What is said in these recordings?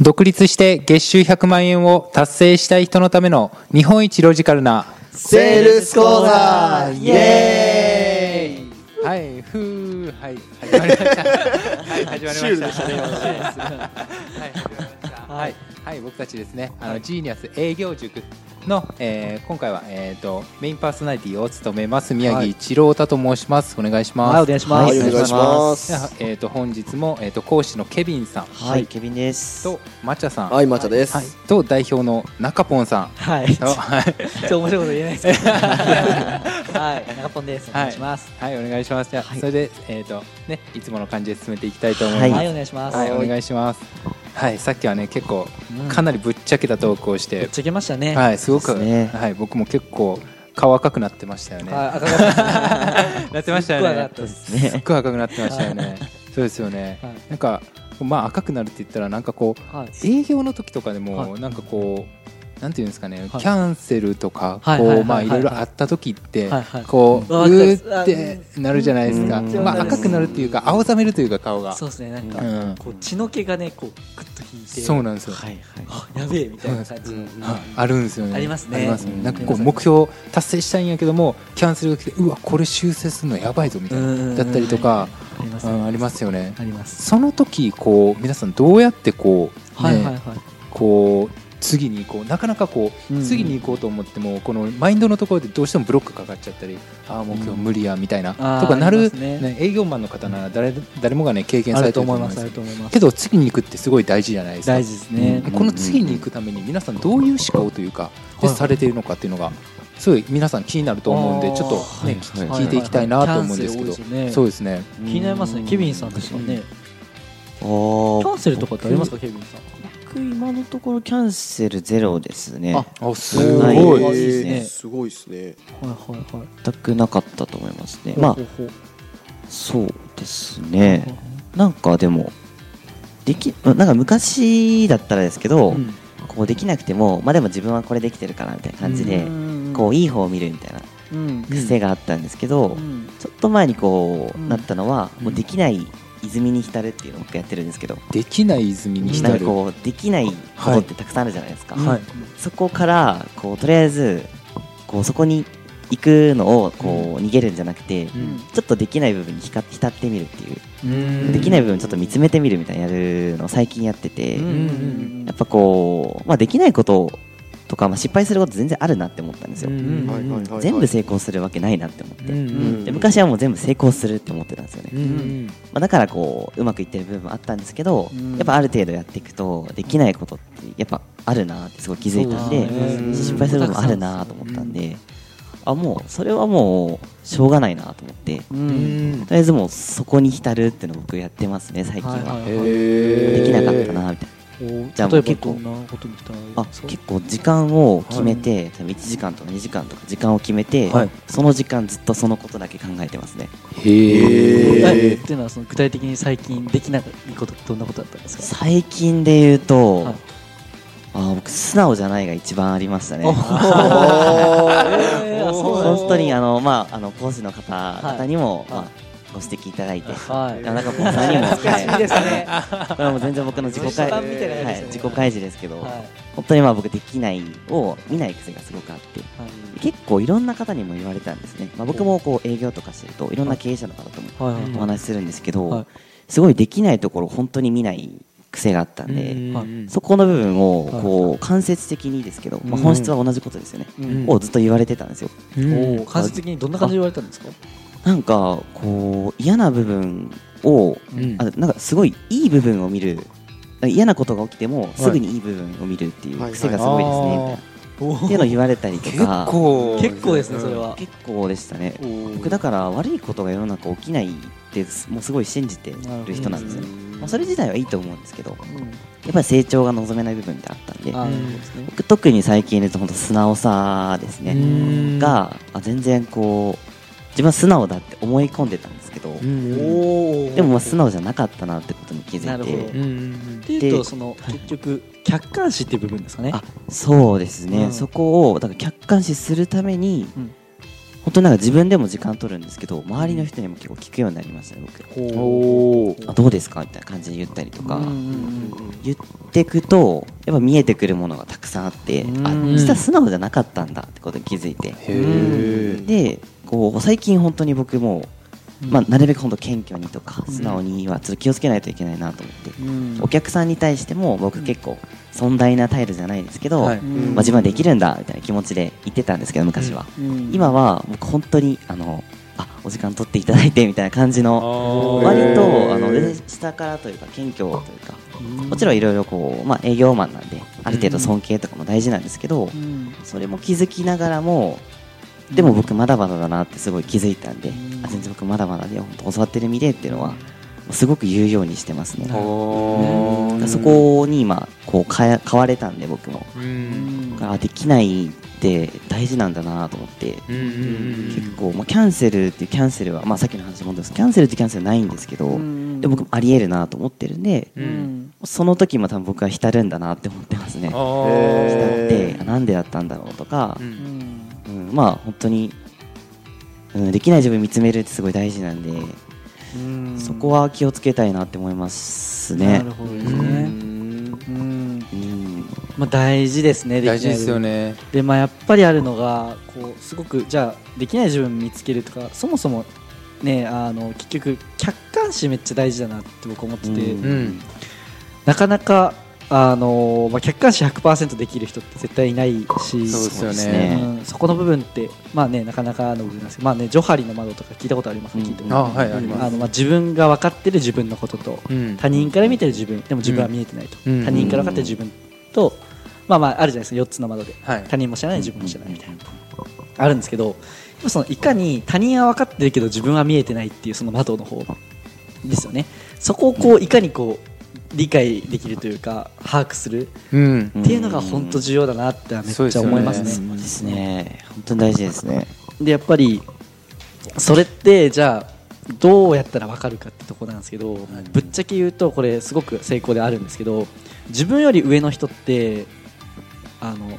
独立して月収100万円を達成したい人のための日本一ロジカルなセールス講座。イエーイ。はいふーはい始まりました。はい始まりました。ね はい始まりましたはい、はい、僕たちですねあの、ジーニアス営業塾の、えー、今回は、えー、とメインパーソナリティを務めます宮城一郎太と申しますお願いしますはいお願いしますはいお願いしまではえー、と本日も、えー、と講師のケビンさんはい、ケビンです。とマチャさん、はい、抹茶です。はい、と代表の中ポンさんはい。ちとはい ょっと面白いこと言えないですけど。はい、中ポンです。お願いします。はい、お願いします。じゃあ、はいそれで、えっ、と、ね、いつもの感じで進めていきたいと思います。はい、お願いします。はい、お願いします。はい、さっきはね、結構、うんかなりぶっちゃけたトークをしてぶっ。ちゃけましたね。はい、すごく、はい、僕も結構。顔赤くなってましたよね。なってましたよねすっごい赤くなってましたよね。そうですよね。はいなんか、まあ、赤くなるって言ったら、なんかこう、はい。営業の時とかでも、はいなんかこう。なんていうんですかね、はいキャンセルとか、こう、まあ、はいいろいろあった時って。こう、うーってなるじゃないですか。うんまあ、赤くなるっていうか、青ざめるというか、顔が。そうですね、なんか、うんこう血の気がね、こう、ぐっと引いて。そうなんですよ。はい、はい。あ、やべえみたいな感じあるんですよね。ありますねありますねうんなんかこう目標達成したいんやけども、キャンセルが来て、うわ、これ修正するのやばいぞみたいうんな。だったりとか、ありますうんありますよね。あります。その時、こう、皆さんどうやってこう、はい、はい、はいね、。こう。次にこう。なかなかこう、うん次に行こうと思ってもこのマインドのところでどうしてもブロックかかっちゃったりああもう今日無理やみたいな、あーとかなる、ね。ね営業マンの方なら誰誰もがね経験されあるとてると思います。思います。あると思います。けど次に行くってすごい大事じゃないですか。大事ですね。うん。この次に行くために皆さんどういう思考というかではい。されているのかっていうのがすごい皆さん気になると思うんでちょっとねはい聞いていきたいなと思うんですけど。ね。そうですね。気になりますね、ケビンさんですかね。キャンセルとかってありますか、ケビンさん。僕今のところキャンセルゼロですね。ああすごい。ですね。すごいですね。はいはいはい。全くなかったと思いますね。まあそうですね。なんかでもできなんか昔だったらですけど、うん。こうできなくてもまあでも自分はこれできてるからみたいな感じで、こういい方を見るみたいなうん。癖があったんですけど、うん。ちょっと前にこう、うん。なったのは、うんもうできない泉に浸るっていうのを僕やってるんですけど、できない泉に浸る。なんかこうできないことってたくさんあるじゃないですか、はい。そこからこうとりあえずこうそこに行くのをこう逃げるんじゃなくて、うん。ちょっとできない部分に浸浸ってみるっていう、うん。できない部分ちょっと見つめてみるみたいなやるのを最近やってて、やっぱこう、まあ、できないこととか、まあ、失敗すること全然あるなって思ったんですよ、うんはいはいはいはい。全部成功するわけないなって思って、うんで昔はもう全部成功するって思ってたんですよね、うんまあ、だからこううまくいってる部分もあったんですけど、うん。やっぱある程度やっていくとできないことってやっぱあるなってすごい気づいたんで、失敗することもあるなと思ったんで、あもうそれはもうしょうがないなと思って、ううん。んとりあえずもうそこに浸るっていうのを僕やってますね最近は、はいはいへできなかったなみたいじゃあ結構どんなことにしたらいいなあ結構時間を決めて、多分1時間とか2時間とか時間を決めて、はい。その時間ずっとそのことだけ考えてますね。へええっていうのはその具体的に最近できないことってどんなことだったんですか？最近で言うと、はい。あー僕素直じゃないが一番ありましたね。本当にあの、まあ、あの講師の方々にも、はい。まあ、ご指摘い。ただいて、はい。でも中本さんにも、懐かしいですね。これはもう全然僕の自己開はい、自己開示ですけど、はい。本当にまあ僕できないを見ない癖がすごくあってはい。結構いろんな方にも言われたんですね、まあ、僕もこう営業とかしてるといろんな経営者の方ともお話しするんですけど、はい。すごいできないところを本当に見ない癖があったんで、はい。そこの部分をはいこう間接的にですけど、まあ、うん本質は同じことですよね、うん。をずっと言われてたんですよ。間接的にどんな感じで言われたんですか？なんかこう嫌な部分をうん。あなんかすごいいい部分を見る。嫌なことが起きてもすぐにいい部分を見るっていう癖がすごいですねみたいな。っていうのを言われたりと結か構結構ですねそれは。結構でしたね。僕僕だから悪いことが世の中起きないってもうすごい信じてる人なんですよね、まあ、それ自体はいいと思うんですけどやっぱり成長が望めない部分ってあったんで僕特に最近で言うと本当素直さですね。うん。があ全然こう自分は素直だって思い込んでたんですけど、でもまあ素直じゃなかったなってことに気づいてうんっていうとその結局客観視っていう部分ですかね。あそうですね、うん。そこをだから客観視するために、うん。本当になんか自分でも時間取るんですけど周りの人にも結構聞くようになりましたね僕。おあどうですかみたいな感じで言ったりとか、うんうん言ってくとやっぱ見えてくるものがたくさんあって、うん。あ実は素直じゃなかったんだってことに気づいて、でこう最近本当に僕も、まあ、なるべく本当謙虚にとか素直にはちょっと気をつけないといけないなと思って、うん。お客さんに対しても僕結構尊大な態度じゃないですけど、はい。まあ、自分はできるんだみたいな気持ちで言ってたんですけど昔は、うん。今は僕本当にあのあお時間取っていただいてみたいな感じのー。割とあの下からというか謙虚というかもちろんいろいろこう、まあ、営業マンなんである程度尊敬とかも大事なんですけど、うん。それも気づきながらもでも僕まだまだだなってすごい気づいたんで、うん。あ全然僕まだまだで本当教わってる身でっていうのはすごく言うようにしてますね、おー。だからそこに今こう変われたんで僕も。あできないって大事なんだなと思って、うんうんうん結構、まあ、キャンセルっていうキャンセルは、まあ、さっきの話もですキャンセルってキャンセルないんですけど、うん。でも僕もありえるなと思ってるんで、ううん。んその時も多分僕は浸るんだなって思ってますね。浸ってあなんでだったんだろうとかう、うん。んうん。まあ本当に、うん、できない自分見つめるってすごい大事なんで、うんそこは気をつけたいなって思いますなねる。ほどですうねん。うん。うん。まあ大事ですね大事ですよねね。でまあやっぱりあるのがこうすごくじゃあできない自分見つけるとかそもそもねあの結局客観視めっちゃ大事だなって僕思ってて、うん。うん。なかなかあの、まあ、客観視100%できる人って絶対いないしそうですよね。うんそこの部分ってまあねなかなかの部分ですけどまあねジョハリの窓とか聞いたことありますね、うん。聞いたこと。あはいあります。あのまあ自分が分かってる自分のこととうん。他人から見てる自分でも自分は見えてないと、うん。他人から分かってる自分と、まあまああるじゃないですか4つの窓で。はい。他人も知らない自分も知らないみたいな、あるんですけどそのいかに他人は分かってるけど自分は見えてないっていうその窓の方ですよね。そこをこういかにこう理解できるというか把握する。うん。っていうのが本当重要だなってめっちゃ思いますね。そうですね。本当に大事ですね。でやっぱりそれってじゃあどうやったら分かるかってとこなんですけど、ぶっちゃけ言うとこれすごく成功であるんですけど自分より上の人ってあの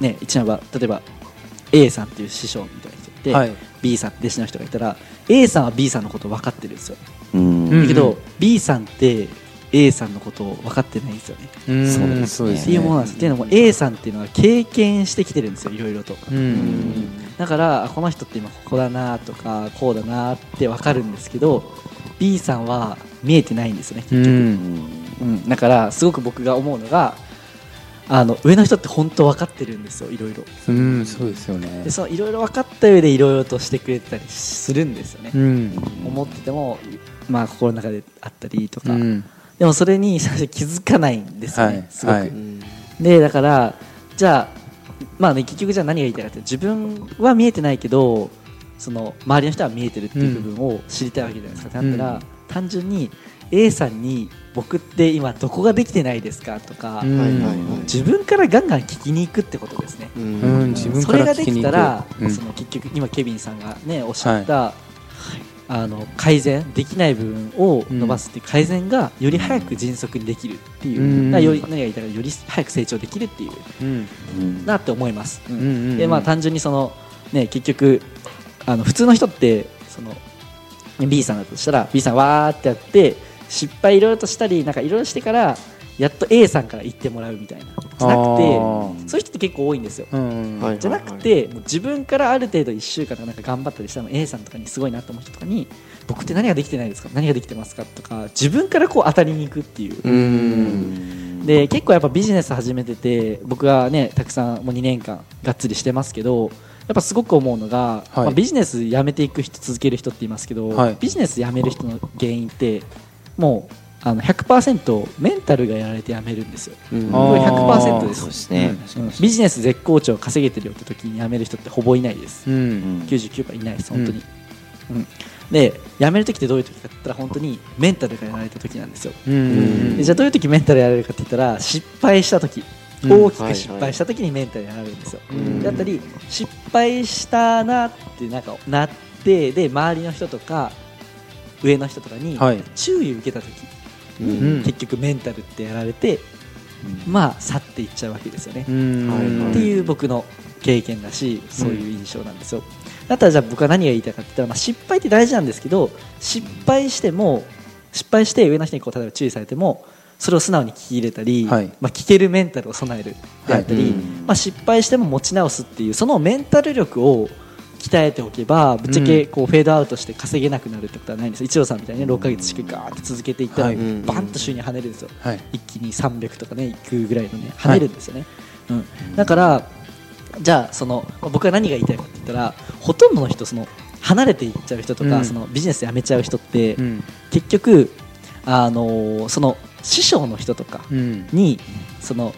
ね一番は例えば A さんっていう師匠みたいな人って、はい。B さん弟子の人がいたら A さんは B さんのこと分かってるんですよ、だけど B さんって A さんのことを分かってないんですよね。うん。そうですね。っていうものなんです。っていうのも A さんっていうのは経験してきてるんですよ。いろいろと。うん。だからあこの人って今ここだなとかこうだなって分かるんですけど B さんは見えてないんですよね結局、うん。うん。だからすごく僕が思うのがあの上の人って本当分かってるんですよいろいろ。うん。そうですよね。でそのいろいろ分かった上でいろいろとしてくれてたりするんですよね、うん。思っててもまあ心の中であったりとか、うんでもそれに最初気づかないんですよね、はいすごく、はい。でだからじゃあまあね結局じゃあ何が言いたいかって自分は見えてないけどその周りの人は見えてるっていう部分を知りたいわけじゃないですか、だったら、うん単純に A さんに僕って今どこができてないですかとか、うん。はいはいはい。自分からガンガン聞きに行くってことですね、ううんそれがで聞きたら、うん。その結局今ケビンさんがねおっしゃった、あの改善できない部分を伸ばすっていう改善がより早く迅速にできるっていう、うん。より何が言いたいかより早く成長できるっていう。うん。うんなって思います。うん。でまあ単純にそのね結局あの普通の人ってその B さんだとしたら B さんわーってやって失敗いろいろとしたりなんかいろいろしてからやっと A さんから言ってもらうみたいなじゃなくてそういう人って結構多いんですよ。じゃなくて、もう自分からある程度1週間とかなんか頑張ったりしたの A さんとかにすごいなと思う人とかに僕って何ができてないですか？何ができてますか？とか自分からこう当たりに行くっていう、うん。で結構やっぱビジネス始めてて僕がねたくさんもう2年間がっつりしてますけどやっぱすごく思うのが、はい。まあ、ビジネス辞めていく人続ける人って言いますけど、はい。ビジネス辞める人の原因ってもうあの100%メンタルがやられて辞めるんですよ。うん。これ100%です。ですね。うん。ビジネス絶好調稼げてるよって時に辞める人ってほぼいないです。うん。99%いないです本当に、うん。で辞める時ってどういう時かって言ったら本当にメンタルがやられた時なんですよ。うん。でじゃあどういう時メンタルやられるかって言ったら失敗した時。うん。大きく失敗した時にメンタルやられるんですよ、うん。だったり失敗したなってなんかなってで周りの人とか上の人とかにはい。注意を受けた時、うん結局メンタルってやられて、まあ去っていっちゃうわけですよね、っていう僕の経験だしそういう印象なんですよ、だったらじゃあ僕は何が言いたいかって言ったら、まあ、失敗って大事なんですけど失敗しても失敗して上の人にこう例えば注意されてもそれを素直に聞き入れたり、はい。まあ、聞けるメンタルを備えるであったり、はい。まあ、失敗しても持ち直すっていうそのメンタル力を鍛えておけばぶっちゃけこうフェードアウトして稼げなくなるってことはないんです。よ一郎さんみたいにね6ヶ月しっかりガーって続けていったらはい。バンと収入跳ねるんですよ。はい。一気に300とかねいくぐらいのね跳ねるんですよね、うん、だからじゃあそのまあ僕は何が言いたいかって言ったらほとんどの人その離れていっちゃう人とか、うん。そのビジネス辞めちゃう人って、うん。結局あのーその師匠の人とかうん。にその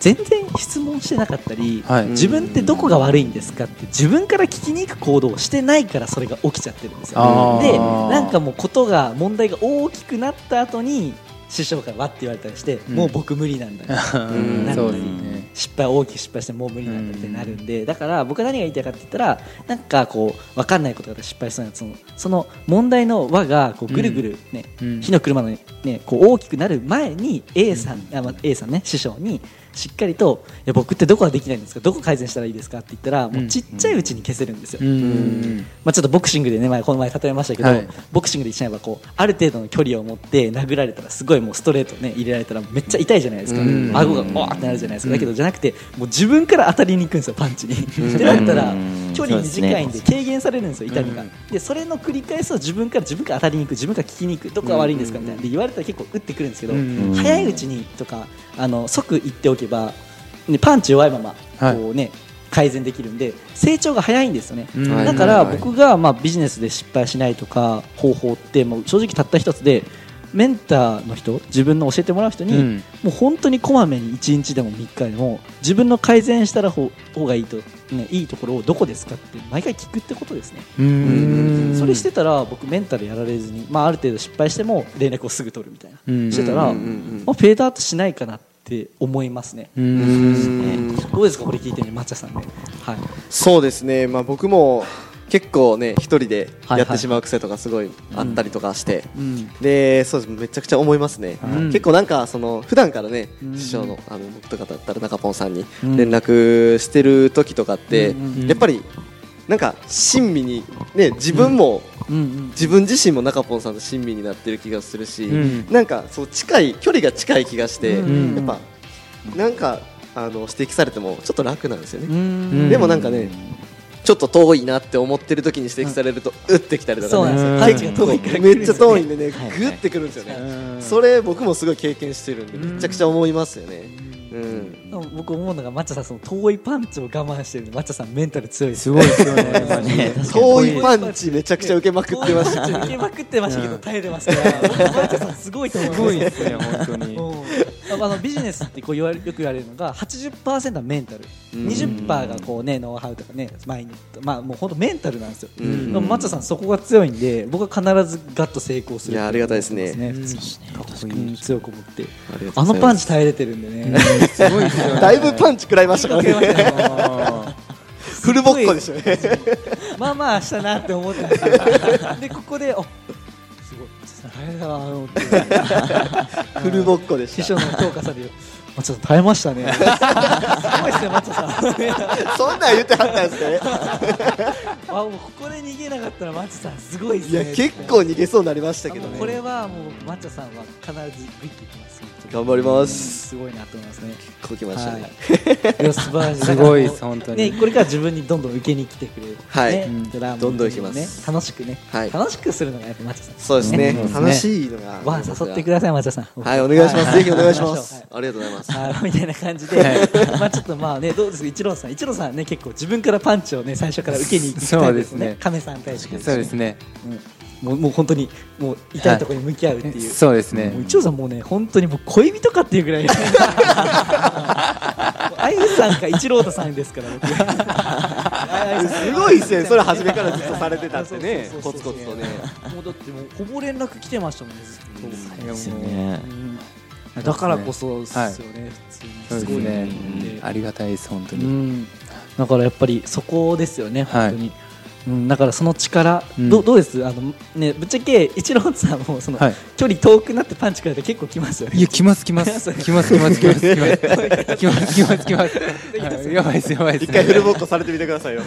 全然質問してなかったり、はい。自分ってどこが悪いんですかって自分から聞きに行く行動をしてないからそれが起きちゃってるんですよ。でなんかもうことが問題が大きくなった後に師匠からわって言われたりして、うん。もう僕無理なんだな。そうですね。失敗大きく失敗してもう無理なんだってなるんで、だから僕は何が言いたいかって言ったらなんかこう分かんないことが失敗しそうなそのその問題の輪がこうぐるぐるね、うん。火の車の、ね、こう大きくなる前に A さん、あまあ、A さんね師匠にしっかりといや僕ってどこができないんですか？どこ改善したらいいですか？って言ったらもうちっちゃいうちに消せるんですよ、うん。まあ、ちょっとボクシングでね前この前例えましたけど、はい。ボクシングで言っちゃえばこうある程度の距離を持って殴られたらすごいもうストレートね入れられたらめっちゃ痛いじゃないですか、うん。顎がわーってなるじゃないですか、うん。だけどじゃなくてもう自分から当たりに行くんですよパンチに。ってなったらうん。距離短いんで軽減されるんですよ痛みが、うん。でそれの繰り返しを自分から自分から当たりに行く自分から聞きに行くどこが悪いんですかみたいな。で言われたら結構打ってくるんですけど、うん。早いうちにとかあの即言っておけば、ね、パンチ弱いままはい。こう、ね改善できるんで成長が早いんですよね、うん。はい。だから僕がまあビジネスで失敗しないとか方法ってもう正直たった一つでメンターの人自分の教えてもらう人に、うん。もう本当にこまめに1日でも3日でも自分の改善したらほ方がいいと、ね、いいところをどこですかって毎回聞くってことですね、うん。それしてたら僕メンタルやられずに、まあ、ある程度失敗しても連絡をすぐ取るみたいな、うん。してたら、まあ、フェードアウトしないかなって思いますね、うん。どうですか？これ聞いてね抹茶さんね。はい。そうですね、まあ、僕も結構ね一人ではいやってしまう癖とかすごいあったりとかして、うん。でそうです。めちゃくちゃ思いますね、うん結構なんかその普段からね、うん。師匠のあの僕とかだったら中ポンさんにうん。連絡してる時とかって、やっぱりなんか親身にね自分も、うんうん自分自身も中ポンさんと親身になってる気がするし、うん。なんかそう近い距離が近い気がして、うん。やっぱなんかあの指摘されてもちょっと楽なんですよね、うん。でもなんかねちょっと遠いなって思ってる時に指摘されると、うってきたりとか、ね、そうなんですよ。うんパンチが遠いからめっちゃ遠いんでね、はいグってくるんですよね、うんそれ僕もすごい経験してるんで、うんめちゃくちゃ思いますよね。うん、でも僕思うのが抹茶さんその遠いパンチを我慢してるんで抹茶さんメンタル強いです。すごいですよね 遠いパンチめちゃくちゃ受けまくってました。受けまくってましたけど耐えてますから抹茶さんすごいと思います。すごいですね本当に。うんあのビジネスってこう言われよく言われるのが80%はメンタル。うん。20%がこうねノウハウとかねマインドまあもう本当メンタルなんですよ。うん。でも抹茶さんそこが強いんで僕は必ずガッと成功するいやありがたいですね。普通にうん。強く思って。あのパンチ耐えれてるんでね。すごいですよね。だいぶパンチ食らいましたからね。あフルボッコでしょうね。まあまあしたなって思ったんですよ。でここで大変だなと思ってフルボッコでした。師匠の評価されるまあちょっと耐えましたねすごいですねマッチョさんそんなん言ってはったんですかね。あもうここで逃げなかったらマッチョさんすごいですねいや結構逃げそうになりましたけどもうこれね。はもうマッチョさんは必ずグイッといきます頑張ります。すごいなと思いますね。こうきましたね。い。や素晴らしいすごいです本当に。ね、これから自分にどんどん受けに来てくれる、はい。ドラムどんどん行きます。ね、楽しくね、はい。楽しくするのがやっぱマッチョさん。そうですね。ね。楽しいのが。わあ誘ってくださいマッチョさん。はい、お願いします。ぜひお願いしまはい。す。ありがとうございます。はい。みたいな感じで、まあちょっとまあねどうですか？一郎さん。一郎さんね結構自分からパンチをね最初から受けに行くタイプですそうですねね。亀さんに対して。そうですね。うんもうもう本当にもう痛いところに向き合うっていう、そうですね。もう一郎さんもうね本当にもう恋人かっていうぐらい。あゆさんか一郎太さんですから僕。すごいですね。それ初めからずっとされてたってね。コツコツとね。もうだってもうほぼ連絡来てましたもんねずっと。いやですよもうね。うんだからこそですよね、普通そうにですすごいね。なってありがたいです本当に。うん、だからやっぱりそこですよね、はい。本当に。うん、だからその力、うん。どうどうです？あの、ね、ぶっちゃけ一郎さんもその、はい。距離遠くなってパンチくられて結構きますよね。いや来ます来ます。来ます 来ます来ます来ます来ます。来ます来ます。はい やばいですやばいです。一回フルボッコされてみてくださいよ。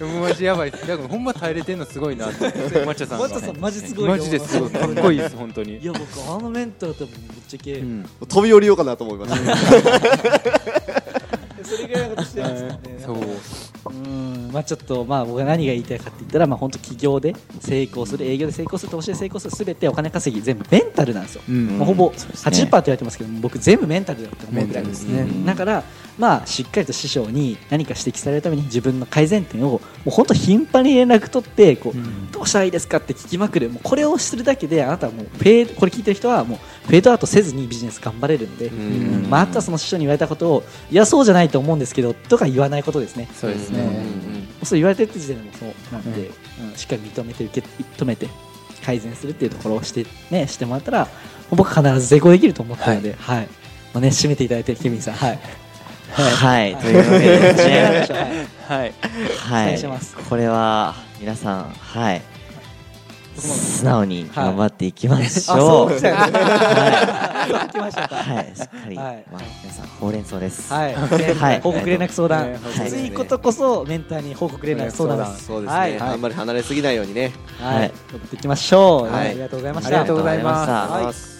もうマジやばいです。だからほんま耐えれてんのすごいなってマッチャさんが。マッチャさんマジすごいよ。マジですごいかっこいいです本当に。いや僕あのメンタル多分ぶっちゃけ、うん。飛び降りようかなと思いました それぐらいのことしてるんですよねそう。うん。まあちょっとまあ僕が何が言いたいかって言ったらまあ本当起業で成功する営業で成功する投資で成功するすべてお金稼ぎ全部メンタルなんですよ、うんまあ、ほぼそうですね。80%って言われてますけど僕全部メンタルだって思うぐらいですね。だからまあしっかりと師匠に何か指摘されるために自分の改善点をもう本当頻繁に連絡取ってこう、うん。どうしたらいいですかって聞きまくる。もうこれをするだけであなたはもうフェこれ聞いてる人はもうフェードアウトせずにビジネス頑張れるので、ん。まあ、あとはその師匠に言われたことをいやそうじゃないと思うんですけどとか言わないことですね。そうですうん。うんねそう言われてる時点でもそうなんで、うん。うん。しっかり認めて受け止めて改善するっていうところをして,、ね、してもらったら僕は必ず成功できると思ったので、はい。まあね、締めていただいてケミンさん。はいはい、とい。うわけでですねはい。はい。お願い。しますこれは皆さんはい。素直に頑張ってい。きましょう、はい、はい、しっかり、はい。まあ、皆さんほうれん草ですはい、はい。報告連絡相談、ねきつい。ことこそメンターに報告連絡相談。そうですね、はい、あんまり離れすぎない。ようにねはい、はい。やってい。きましょう。はい。ありがとうござい。ました。ありがとうござい。ます